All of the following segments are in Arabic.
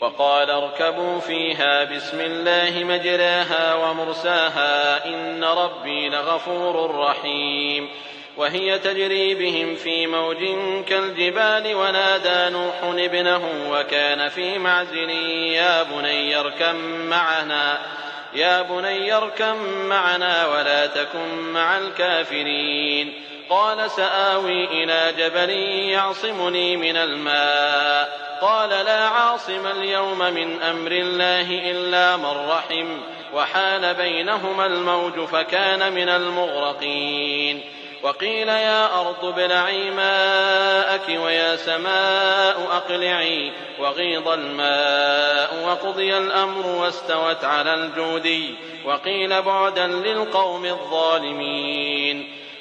وقال اركبوا فيها بسم الله مجراها ومرساها إن ربي لغفور رحيم وهي تجري بهم في موج كالجبال ونادى نوح ابنه وكان في معزل يا بني اركب معنا يا بني اركب معنا ولا تكن مع الكافرين قال سآوي إلى جبل يعصمني من الماء. قال لا عاصم اليوم من أمر الله إلا من رحم. وحال بينهما الموج فكان من المغرقين. وقيل يا أرض ابلعي ماءك ويا سماء أقلعي. وغيض الماء وقضي الأمر واستوت على الجودي. وقيل بعدا للقوم الظالمين.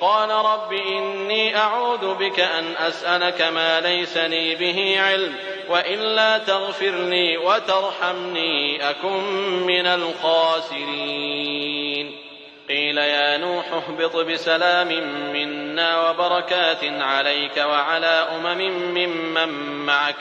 قال رب إني أعوذ بك أن أسألك ما ليس لي به علم وإلا تغفر لي وترحمني أكن من الخاسرين. قيل يا نوح اهبط بسلام منا وبركات عليك وعلى أمم ممن معك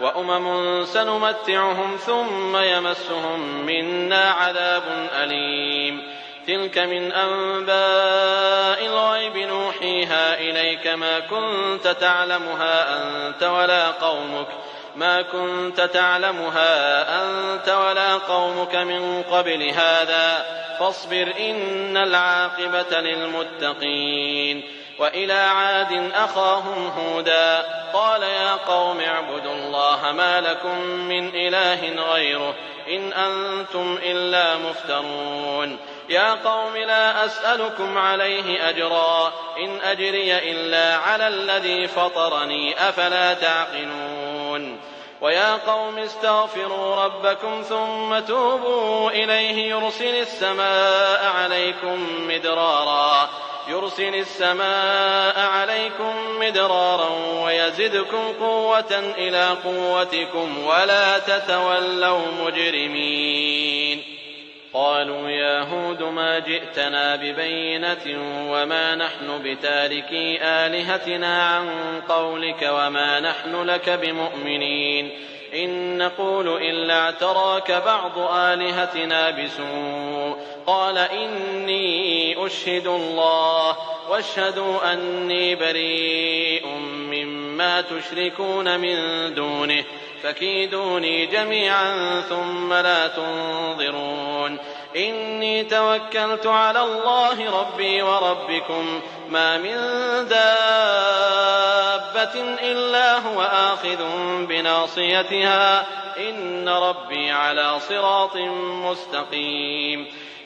وأمم سنمتعهم ثم يمسهم منا عذاب أليم. تلك من أنباء الغيب نوحيها إليك. ما كنت تعلمها أنت ولا قومك. ما كنت تعلمها أنت ولا قومك من قبل هذا. فاصبر إن العاقبة للمتقين. وإلى عاد أخاهم هودا. قال يا قوم اعبدوا الله ما لكم من إله غيره إن أنتم إلا مفترون. يا قوم لا أسألكم عليه أجرا. إن أجري إلا على الذي فطرني أفلا تعقلون. ويا قوم استغفروا ربكم ثم توبوا إليه يرسل السماء عليكم مدرارا. يرسل السماء عليكم مدرارا ويزدكم قوة إلى قوتكم ولا تتولوا مجرمين. قالوا يا هود ما جئتنا ببينة وما نحن بتاركي آلهتنا عن قولك وما نحن لك بمؤمنين. إن نقول إلا اعتراك بعض آلهتنا بسوء. قال إني أشهد الله واشهدوا أني بريء مما تشركون من دونه فكيدوني جميعا ثم لا تنظرون إني توكلت على الله ربي وربكم ما من دابة إلا هو آخذ بناصيتها إن ربي على صراط مستقيم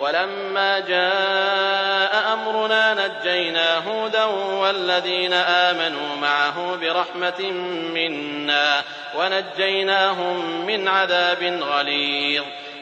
ولما جاء أمرنا نجينا هودا والذين آمنوا معه برحمة منا ونجيناهم من عذاب غليظ.